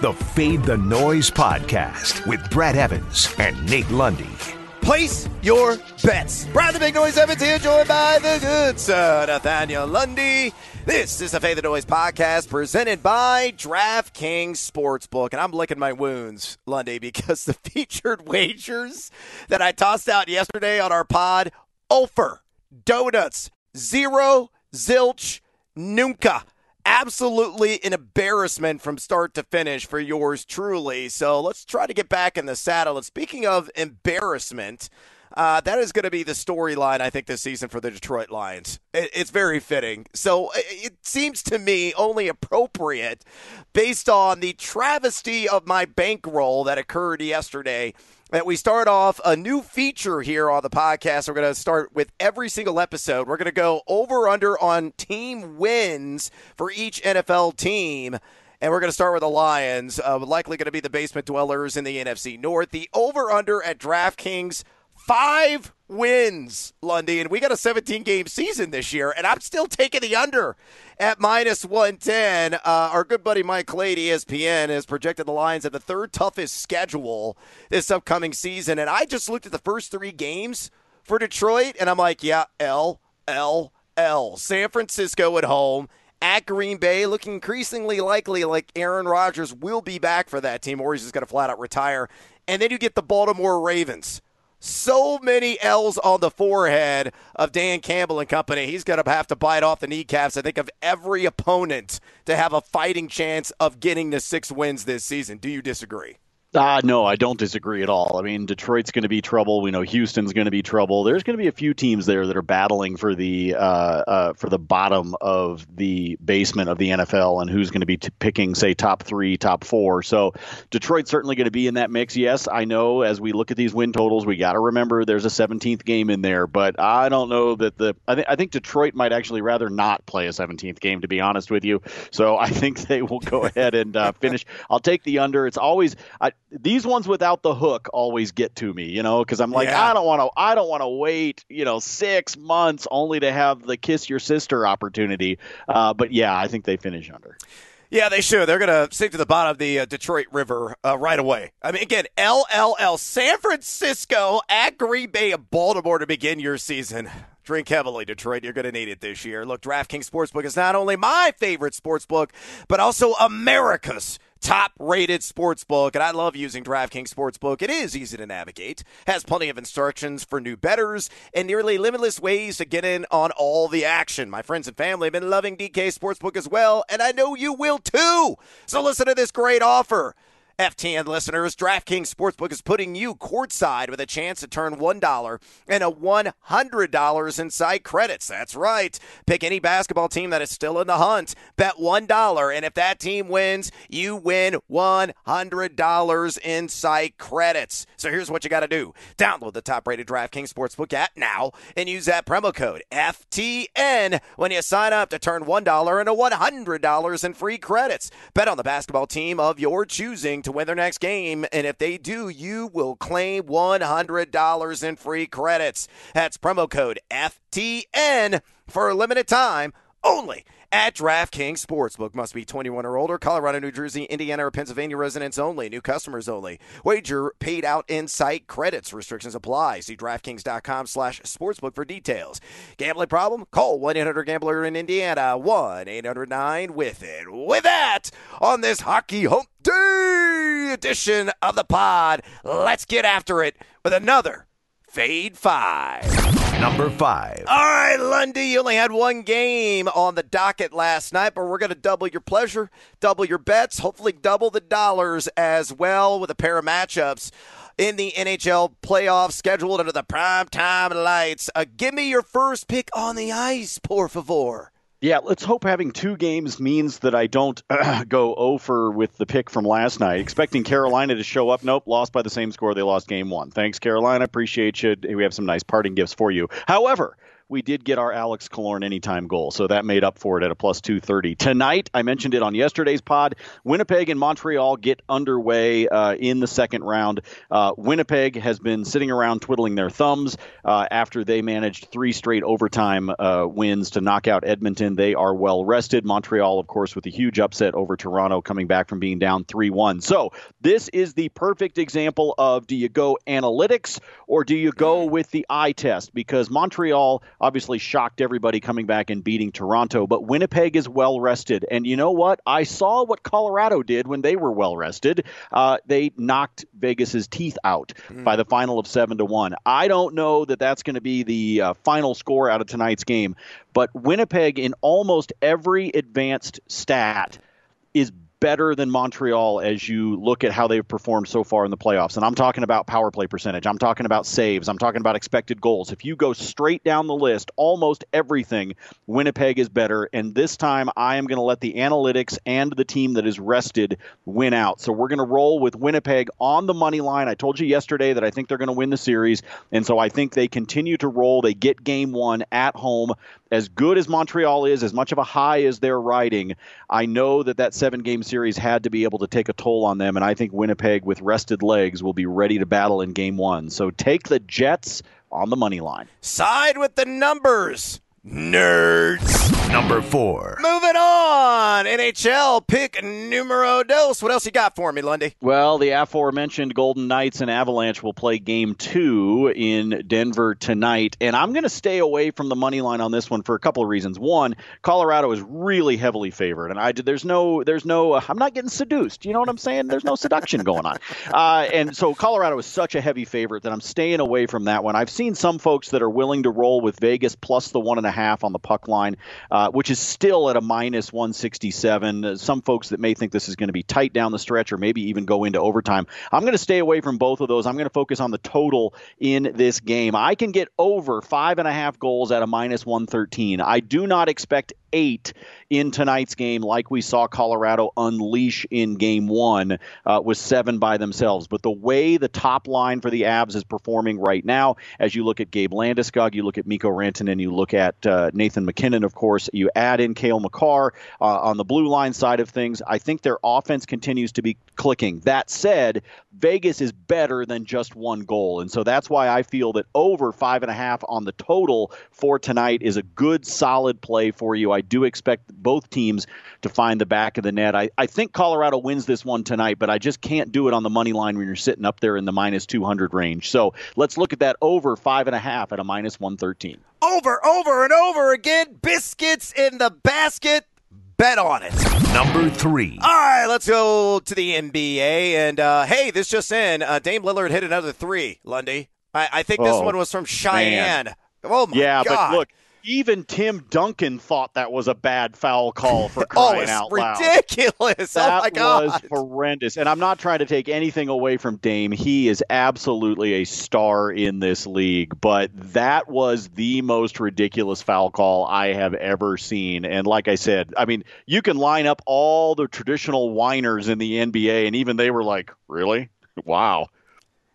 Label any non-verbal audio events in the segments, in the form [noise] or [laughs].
the Fade the Noise podcast with Brad Evans and Nate Lundy. Place your bets. Brad the Big Noise Evans here, joined by the good sir, Nathaniel Lundy. This is the Fade the Noise podcast presented by DraftKings Sportsbook. And I'm licking my wounds, Lundy, because the [laughs] featured wagers that I tossed out yesterday on our pod, Ofer, Donuts, Zero, Zilch, Nunca absolutely an embarrassment from start to finish for yours truly. So let's try to get back in the saddle. And speaking of embarrassment, uh, that is going to be the storyline, I think, this season for the Detroit Lions. It, it's very fitting. So it seems to me only appropriate based on the travesty of my bankroll that occurred yesterday that we start off a new feature here on the podcast. We're going to start with every single episode. We're going to go over under on team wins for each NFL team. And we're going to start with the Lions, uh, likely going to be the basement dwellers in the NFC North. The over under at DraftKings five wins, Lundy, and we got a 17 game season this year, and I'm still taking the under at minus 110. Uh, our good buddy Mike Clay, ESPN, has projected the Lions at the third toughest schedule this upcoming season, and I just looked at the first three games for Detroit, and I'm like, yeah, L, L, L. San Francisco at home. At Green Bay, looking increasingly likely like Aaron Rodgers will be back for that team, or he's just going to flat out retire. And then you get the Baltimore Ravens so many L's on the forehead of Dan Campbell and company. He's going to have to bite off the kneecaps, I think, of every opponent to have a fighting chance of getting the six wins this season. Do you disagree? Uh, no, I don't disagree at all. I mean, Detroit's going to be trouble. We know Houston's going to be trouble. There's going to be a few teams there that are battling for the uh, uh, for the bottom of the basement of the NFL and who's going to be t- picking, say, top three, top four. So Detroit's certainly going to be in that mix. Yes, I know. As we look at these win totals, we got to remember there's a 17th game in there, but I don't know that the. I, th- I think Detroit might actually rather not play a 17th game, to be honest with you. So I think they will go [laughs] ahead and uh, finish. I'll take the under. It's always. I, these ones without the hook always get to me, you know, because I'm like, yeah. I don't want to, I don't want to wait, you know, six months only to have the kiss your sister opportunity. Uh, but yeah, I think they finish under. Yeah, they should. They're going to sink to the bottom of the uh, Detroit River uh, right away. I mean, again, LLL, San Francisco at Green Bay of Baltimore to begin your season. Drink heavily, Detroit. You're going to need it this year. Look, DraftKings Sportsbook is not only my favorite sportsbook, but also America's top rated sportsbook. And I love using DraftKings Sportsbook. It is easy to navigate, has plenty of instructions for new betters, and nearly limitless ways to get in on all the action. My friends and family have been loving DK Sportsbook as well, and I know you will too. So listen to this great offer. FTN listeners, DraftKings Sportsbook is putting you courtside with a chance to turn $1 and a $100 in site credits. That's right. Pick any basketball team that is still in the hunt. Bet $1, and if that team wins, you win $100 in site credits. So here's what you got to do download the top rated DraftKings Sportsbook app now and use that promo code FTN when you sign up to turn $1 into $100 in free credits. Bet on the basketball team of your choosing to to win their next game. And if they do, you will claim $100 in free credits. That's promo code FTN for a limited time only at DraftKings Sportsbook. Must be 21 or older. Colorado, New Jersey, Indiana, or Pennsylvania residents only. New customers only. Wager paid out in site credits. Restrictions apply. See DraftKings.com slash sportsbook for details. Gambling problem? Call 1-800-GAMBLER in Indiana. 1-800-9-WITH-IT. With that, on this Hockey Hump Day edition of the pod, let's get after it with another Fade 5. Number five. All right, Lundy, you only had one game on the docket last night, but we're going to double your pleasure, double your bets, hopefully double the dollars as well with a pair of matchups in the NHL playoffs scheduled under the prime time lights. Uh, give me your first pick on the ice, por favor. Yeah, let's hope having two games means that I don't uh, [clears throat] go over with the pick from last night. Expecting Carolina to show up. Nope, lost by the same score they lost game one. Thanks, Carolina. Appreciate you. We have some nice parting gifts for you. However, we did get our Alex Killorn anytime goal, so that made up for it at a plus 230. Tonight, I mentioned it on yesterday's pod. Winnipeg and Montreal get underway uh, in the second round. Uh, Winnipeg has been sitting around twiddling their thumbs uh, after they managed three straight overtime uh, wins to knock out Edmonton. They are well rested. Montreal, of course, with a huge upset over Toronto, coming back from being down 3 1. So, this is the perfect example of do you go analytics or do you go with the eye test? Because Montreal obviously shocked everybody coming back and beating Toronto, but Winnipeg is well rested. And you know what? I saw what Colorado did when they were well rested. Uh, they knocked Vegas's teeth out mm. by the final of seven to one. I don't know that that's going to be the uh, final score out of tonight's game, but Winnipeg in almost every advanced stat is better than Montreal as you look at how they've performed so far in the playoffs. And I'm talking about power play percentage. I'm talking about saves. I'm talking about expected goals. If you go straight down the list, almost everything, Winnipeg is better. And this time, I am going to let the analytics and the team that is rested win out. So we're going to roll with Winnipeg on the money line. I told you yesterday that I think they're going to win the series. And so I think they continue to roll. They get game one at home as good as Montreal is, as much of a high as they're riding, I know that that seven game series had to be able to take a toll on them. And I think Winnipeg, with rested legs, will be ready to battle in game one. So take the Jets on the money line. Side with the numbers. Nerds. Number four. Moving on. NHL pick numero dos. What else you got for me, Lundy? Well, the aforementioned Golden Knights and Avalanche will play game two in Denver tonight. And I'm going to stay away from the money line on this one for a couple of reasons. One, Colorado is really heavily favored. And I there's no, there's no, uh, I'm not getting seduced. You know what I'm saying? There's no seduction going on. Uh, and so Colorado is such a heavy favorite that I'm staying away from that one. I've seen some folks that are willing to roll with Vegas plus the one and a a half on the puck line, uh, which is still at a minus 167. Uh, some folks that may think this is going to be tight down the stretch or maybe even go into overtime. I'm going to stay away from both of those. I'm going to focus on the total in this game. I can get over five and a half goals at a minus 113. I do not expect eight in tonight's game, like we saw Colorado unleash in game one, uh, was seven by themselves. But the way the top line for the Avs is performing right now, as you look at Gabe Landeskog, you look at Mikko Rantanen, and you look at uh, Nathan MacKinnon, of course, you add in Cale Makar uh, on the blue line side of things, I think their offense continues to be clicking. That said, Vegas is better than just one goal. And so that's why I feel that over five and a half on the total for tonight is a good, solid play for you. I do expect both teams to find the back of the net. I, I think Colorado wins this one tonight, but I just can't do it on the money line when you're sitting up there in the minus 200 range. So let's look at that over five and a half at a minus 113. Over, over, and over again. Biscuits in the basket. Bet on it. Number three. All right, let's go to the NBA. And uh, hey, this just in: uh, Dame Lillard hit another three. Lundy, I, I think this oh, one was from Cheyenne. Man. Oh my yeah, God. but look, even Tim Duncan thought that was a bad foul call for [laughs] oh, crying oh, out loud. Ridiculous! Oh, that oh my God. was horrendous. And I'm not trying to take anything away from Dame. He is absolutely a star in this league, but that was the most ridiculous foul call I have ever seen. And like I said, I mean, you can line up all the traditional whiners in the NBA, and even they were like, "Really? Wow."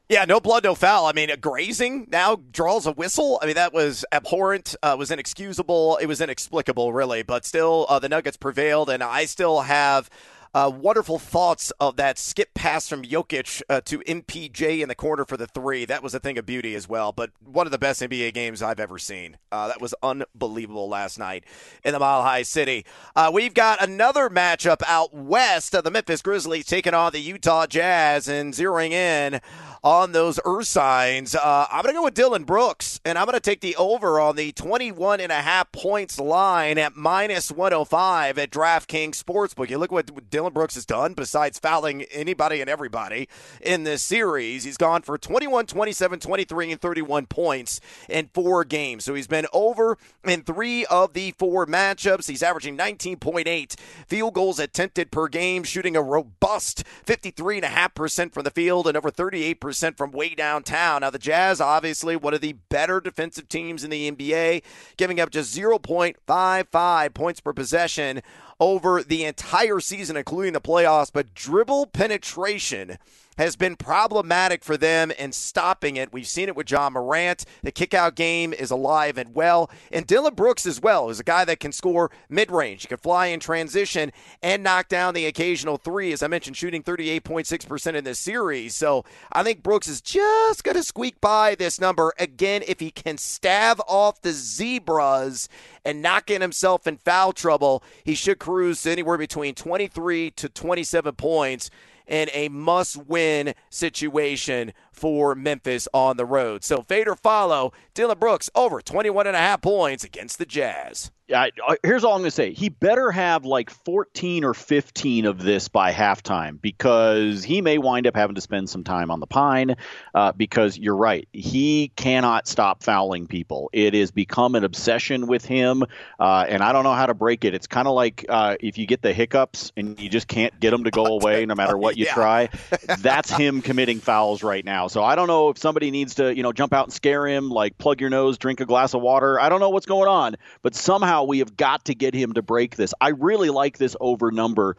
Yeah, no blood, no foul. I mean, grazing now draws a whistle. I mean, that was abhorrent, uh, was inexcusable. It was inexplicable, really. But still, uh, the Nuggets prevailed, and I still have uh, wonderful thoughts of that skip pass from Jokic uh, to MPJ in the corner for the three. That was a thing of beauty as well. But one of the best NBA games I've ever seen. Uh, that was unbelievable last night in the Mile High City. Uh, we've got another matchup out west. Of the Memphis Grizzlies taking on the Utah Jazz and zeroing in on those Ursines. Uh, I'm going to go with Dillon Brooks, and I'm going to take the over on the 21 and a half points line at minus 105 at DraftKings Sportsbook. You look what Dillon Brooks has done besides fouling anybody and everybody in this series. He's gone for 21, 27, 23, and 31 points in four games. So he's been over in three of the four matchups. He's averaging 19.8 field goals attempted per game, shooting a robust 53.5% from the field and over 38% from way downtown. Now, the Jazz, obviously, one of the better defensive teams in the NBA, giving up just 0.55 points per possession over the entire season, including the playoffs, but dribble penetration has been problematic for them in stopping it. We've seen it with Ja Morant. The kickout game is alive and well. And Dillon Brooks as well is a guy that can score mid range. He can fly in transition and knock down the occasional three. As I mentioned, shooting 38.6% in this series. So I think Brooks is just going to squeak by this number again if he can stave off the Zebras and not get himself in foul trouble. He should cruise anywhere between 23 to 27 points in a must win situation for Memphis on the road. So fade or follow Dillon Brooks over 21 and a half points against the Jazz. Yeah, here's all I'm going to say. He better have like 14 or 15 of this by halftime because he may wind up having to spend some time on the pine. Uh, because you're right, he cannot stop fouling people. It has become an obsession with him, uh, and I don't know how to break it. It's kind of like uh, if you get the hiccups and you just can't get them to go [laughs] away no matter what you yeah. try. [laughs] That's him committing fouls right now. So I don't know if somebody needs to, you know, jump out and scare him, like plug your nose, drink a glass of water. I don't know what's going on, but somehow somehow we have got to get him to break this. I really like this over number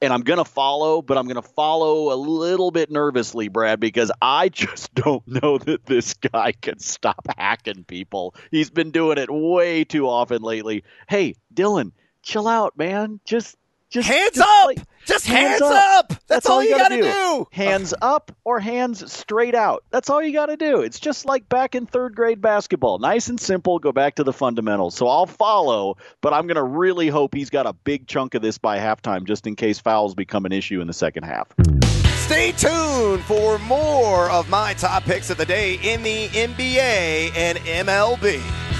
and I'm going to follow, but I'm going to follow a little bit nervously, Brad, because I [laughs] just don't know that this guy can stop hacking people. He's been doing it way too often lately. Hey, Dillon, chill out, man. Just just hands just up. Like, just hands, hands up. up. That's, That's, all, you got to do. do. Hands up or hands straight out. That's all you got to do. It's just like back in third grade basketball. Nice and simple. Go back to the fundamentals. So I'll follow, but I'm going to really hope he's got a big chunk of this by halftime just in case fouls become an issue in the second half. Stay tuned for more of my top picks of the day in the NBA and MLB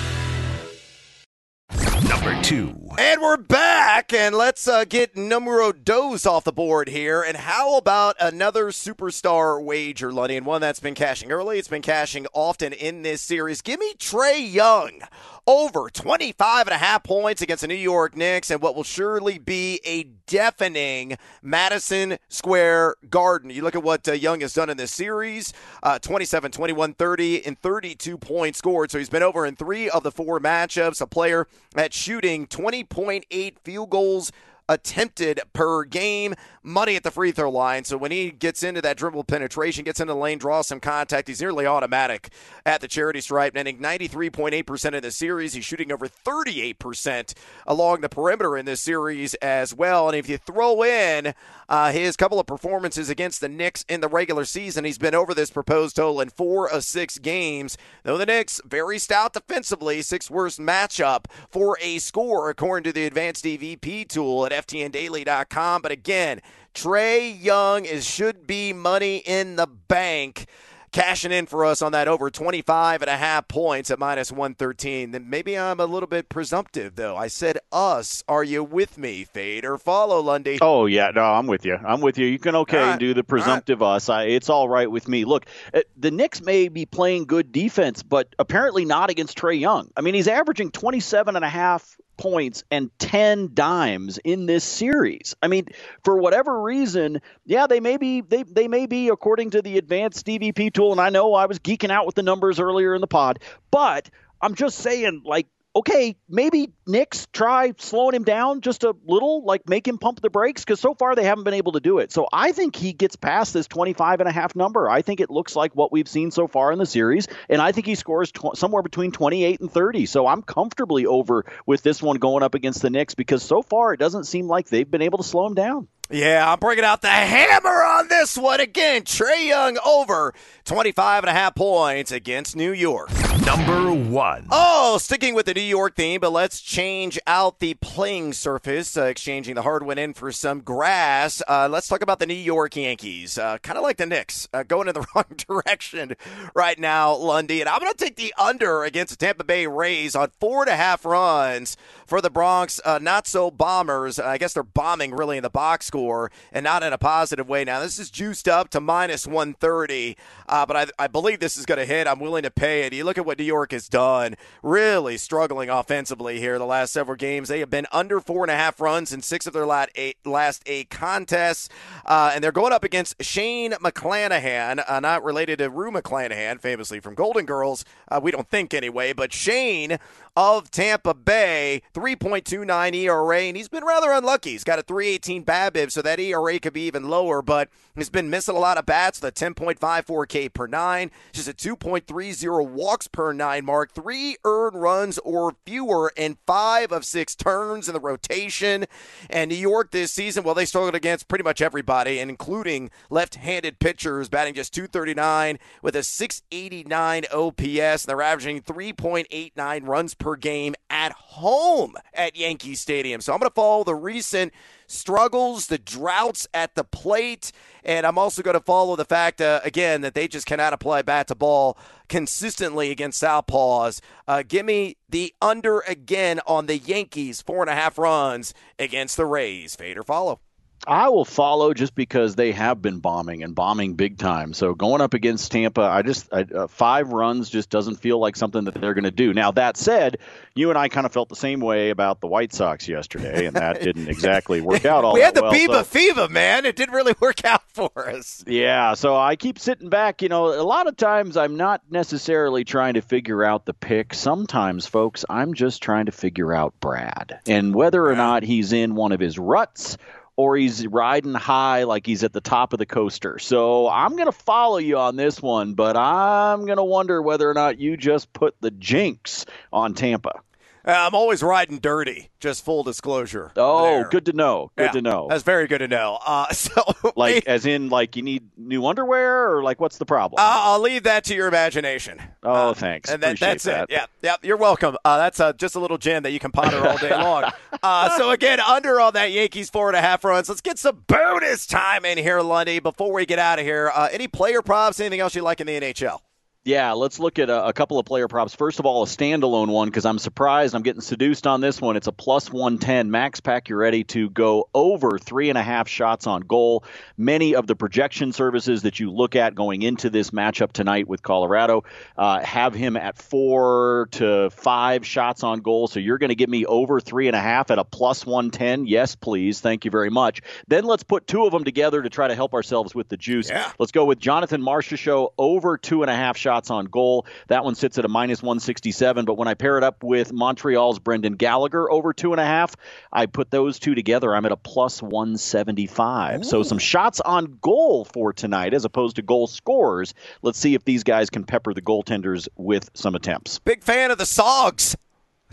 number two. And we're back, and let's uh, get numero dos off the board here. And how about another superstar wager, Lundy, and one that's been cashing early? It's been cashing often in this series. Give me Trae Young over 25 and a half points against the New York Knicks and what will surely be a deafening Madison Square Garden. You look at what uh, Young has done in this series uh, 27, 21, 30, and 32 points scored. So he's been over in three of the four matchups. A player at shooting 20.8 field goals attempted per game. Money at the free throw line. So when he gets into that dribble penetration, gets into the lane, draws some contact, he's nearly automatic at the charity stripe, netting 93.8% in the series. He's shooting over 38% along the perimeter in this series as well. And if you throw in uh, his couple of performances against the Knicks in the regular season, he's been over this proposed total in four of six games. Though the Knicks, very stout defensively, sixth worst matchup for a score, according to the advanced DVP tool at FTNDaily.com. But again, Trae Young is should be money in the bank cashing in for us on that over 25 and a half points at minus 113. Then maybe I'm a little bit presumptive, though. I said us. Are you with me, Fade or follow, Lundy? Oh, yeah. No, I'm with you. I'm with you. You can okay right. and do the presumptive right. us. I, it's all right with me. Look, uh, the Knicks may be playing good defense, but apparently not against Trae Young. I mean, he's averaging 27 and a half points and 10 dimes in this series. I mean, for whatever reason, yeah, they may be they, they may be according to the advanced DVP tool and I know I was geeking out with the numbers earlier in the pod, but I'm just saying like okay, maybe Knicks try slowing him down just a little, like make him pump the brakes, because so far they haven't been able to do it. So I think he gets past this 25 and a half number. I think it looks like what we've seen so far in the series, and I think he scores tw- somewhere between 28 and 30. So I'm comfortably over with this one going up against the Knicks because so far it doesn't seem like they've been able to slow him down. Yeah, I'm bringing out the hammer on this one again. Trae Young over 25 and a half points against New York. Number one. Oh, sticking with the New York theme, but let's change out the playing surface, uh, exchanging the hardwood in for some grass. Uh, let's talk about the New York Yankees. Uh, kind of like the Knicks, uh, going in the [laughs] wrong direction right now, Lundy. And I'm going to take the under against the Tampa Bay Rays on four and a half runs for the Bronx uh, not so bombers. I guess they're bombing really in the box score and not in a positive way. Now, this is juiced up to minus 130, uh, but I, I believe this is going to hit. I'm willing to pay it. You look at what New York has done, really struggling offensively here the last several games. They have been under four and a half runs in six of their last eight, last eight contests, uh, and they're going up against Shane McClanahan, uh, not related to Rue McClanahan, famously from Golden Girls. Uh, we don't think anyway, but Shane of Tampa Bay, 3.29 ERA, and he's been rather unlucky. He's got a 318 BABIP, so that ERA could be even lower, but he's been missing a lot of bats with a 10.54 K per nine, just a 2.30 walks per nine mark, three earned runs or fewer in five of six turns in the rotation. And New York this season, well, they struggled against pretty much everybody, and including left-handed pitchers, batting just 239 with a 689 OPS. And they're averaging 3.89 runs per game at home at Yankee Stadium. So I'm going to follow the recent struggles, the droughts at the plate, and I'm also going to follow the fact, uh, again, that they just cannot apply bat to ball consistently against Southpaws. Uh, give me the under again on the Yankees, four and a half runs against the Rays. Fade or follow. I will follow just because they have been bombing and bombing big time. So going up against Tampa, I just I, uh, five runs just doesn't feel like something that they're going to do. Now that said, you and I kind of felt the same way about the White Sox yesterday, and that [laughs] didn't exactly work out all. we had the well, Biba so. Fever, man. It didn't really [laughs] work out for us. Yeah, so I keep sitting back. You know, a lot of times I'm not necessarily trying to figure out the pick. Sometimes, folks, I'm just trying to figure out Brad and whether or not he's in one of his ruts or he's riding high like he's at the top of the coaster. So I'm going to follow you on this one, but I'm going to wonder whether or not you just put the jinx on Tampa. Uh, I'm always riding dirty. Just full disclosure. Oh, there. good to know. Good Yeah, to know. That's very good to know. Uh, [laughs] so, [laughs] Like, as in, like you need new underwear, or like what's the problem? Uh, I'll leave that to your imagination. oh, Uh, thanks. And that, that's that. it. Yeah, yeah. You're welcome. Uh, that's uh, just a little gem that you can ponder all day long. [laughs] Uh, so again, under on that Yankees four and a half runs. Let's get some bonus time in here, Lundy. Before we get out of here, uh, any player props? Anything else you like in the NHL? Yeah, let's look at a, a couple of player props. First of all, a standalone one because I'm surprised. I'm getting seduced on this one. It's a plus 110. Max Pacioretty to go over three and a half shots on goal. Many of the projection services that you look at going into this matchup tonight with Colorado uh, have him at four to five shots on goal. So you're going to give me over three and a half at a plus 110. Yes, please. Thank you very much. Then let's put two of them together to try to help ourselves with the juice. Yeah. Let's go with Jonathan Marchessault over two and a half shots on goal. That one sits at a minus 167. But when I pair it up with Montreal's Brendan Gallagher over two and a half, I put those two together. I'm at a plus 175. So some shots on goal for tonight as opposed to goal scorers. Let's see if these guys can pepper the goaltenders with some attempts. Big fan of the Sogs.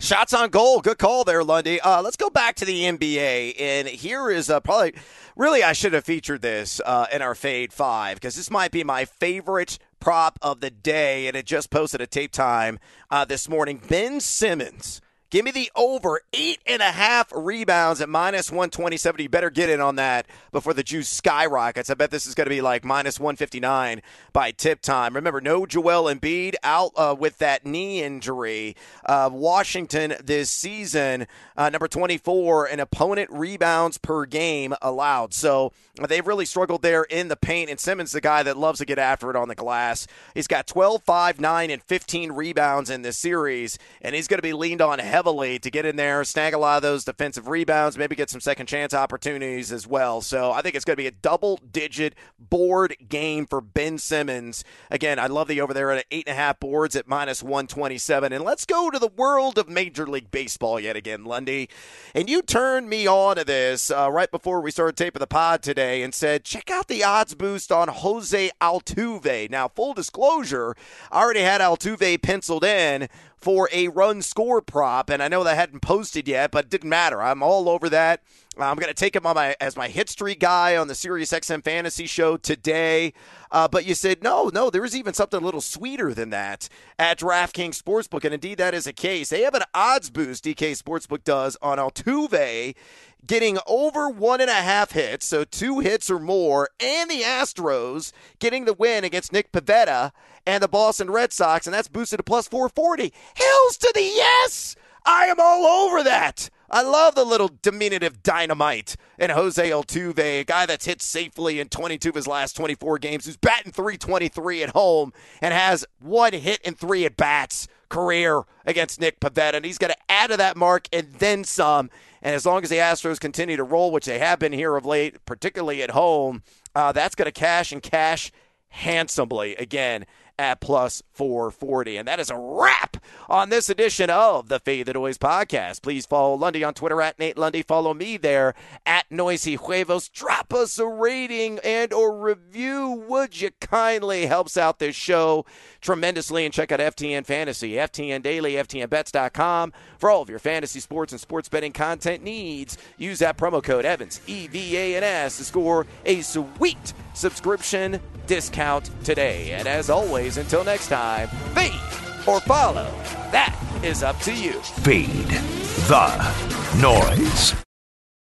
Shots on goal. Good call there, Lundy. Uh, let's go back to the NBA. And here is uh, probably, really, I should have featured this uh, in our Fade 5 because this might be my favorite prop of the day. And it just posted a tape time uh, this morning. Ben Simmons. Give me the over eight and a half rebounds at minus 127. You better get in on that before the juice skyrockets. I bet this is going to be like minus 159 by tip time. Remember, no Joel Embiid out uh, with that knee injury. Uh, Washington this season, uh, number 24, an opponent rebounds per game allowed. So they've really struggled there in the paint. And Simmons, the guy that loves to get after it on the glass, he's got 12, 5, 9, and 15 rebounds in this series, and he's going to be leaned on heavily to get in there, snag a lot of those defensive rebounds, maybe get some second chance opportunities as well. So I think it's going to be a double digit board game for Ben Simmons. Again, I love the over there at eight and a half boards at minus 127. And let's go to the world of Major League Baseball yet again, Lundy. And you turned me on to this uh, right before we started taping the pod today and said, check out the odds boost on Jose Altuve. Now, full disclosure, I already had Altuve penciled in for a run score prop, and I know that hadn't posted yet, but it didn't matter. I'm all over that. I'm going to take him on my as my hit streak guy on the Sirius XM Fantasy Show today. Uh, but you said no, no. There is even something a little sweeter than that at DraftKings Sportsbook, and indeed that is a case. They have an odds boost. DK Sportsbook does on Altuve getting over one and a half hits, so two hits or more, and the Astros getting the win against Nick Pivetta and the Boston Red Sox, and that's boosted to plus 440. Hills to the yes! I am all over that. I love the little diminutive dynamite and Jose Altuve, a guy that's hit safely in 22 of his last 24 games, who's batting 323 at home and has one hit and three at bats career against Nick Pivetta. And he's going to add to that mark and then some. And as long as the Astros continue to roll, which they have been here of late, particularly at home, uh, that's going to cash and cash handsomely again at plus 440. And that is a wrap on this edition of the Fade Noise podcast. Please follow Lundy on Twitter at Nate Lundy. Follow me there at Noisy Huevos. Drop us a rating and or review, would you kindly? Helps out this show tremendously. And check out FTN Fantasy, FTN Daily, FTNBets.com for all of your fantasy sports and sports betting content needs. Use that promo code Evans, E V A N S, to score a sweet subscription discount today. And as always, until next time, feed or follow. That is up to you. Fade the noise.